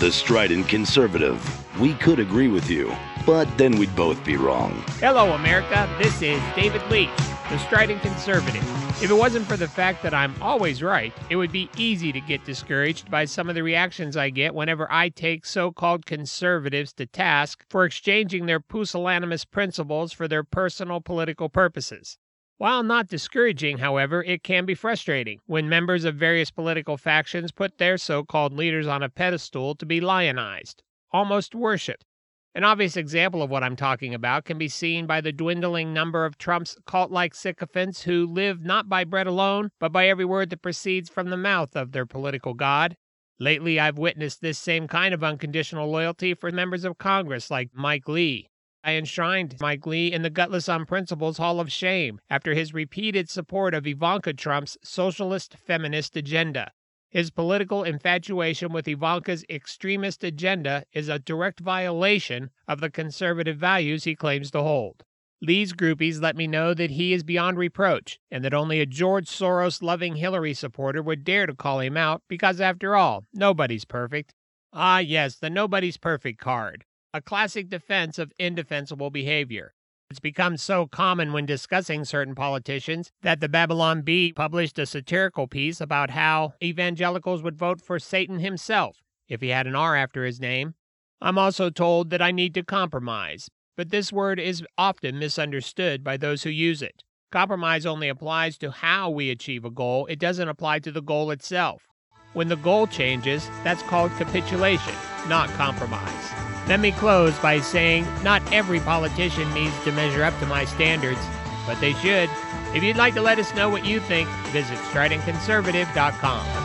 The Strident Conservative. We could agree with you, but then we'd both be wrong. Hello, America. This is David Leach, the Strident Conservative. If it wasn't for the fact that I'm always right, it would be easy to get discouraged by some of the reactions I get whenever I take so called conservatives to task for exchanging their pusillanimous principles for their personal political purposes. While not discouraging, however, it can be frustrating when members of various political factions put their so called leaders on a pedestal to be lionized, almost worshiped. An obvious example of what I'm talking about can be seen by the dwindling number of Trump's cult like sycophants who live not by bread alone, but by every word that proceeds from the mouth of their political god. Lately, I've witnessed this same kind of unconditional loyalty for members of Congress like Mike Lee, I enshrined Mike Lee in the Gutless on Principles Hall of Shame after his repeated support of Ivanka Trump's socialist feminist agenda. His political infatuation with Ivanka's extremist agenda is a direct violation of the conservative values he claims to hold. Lee's groupies let me know that he is beyond reproach, and that only a George Soros loving Hillary supporter would dare to call him out because, after all, nobody's perfect. Ah, yes, the nobody's perfect card a classic defense of indefensible behavior. It's become so common when discussing certain politicians that the Babylon Bee published a satirical piece about how evangelicals would vote for Satan himself if he had an R after his name. I'm also told that I need to compromise, but this word is often misunderstood by those who use it. Compromise only applies to how we achieve a goal, it doesn't apply to the goal itself. When the goal changes, that's called capitulation, not compromise. Let me close by saying not every politician needs to measure up to my standards, but they should. If you'd like to let us know what you think, visit stridentconservative.com.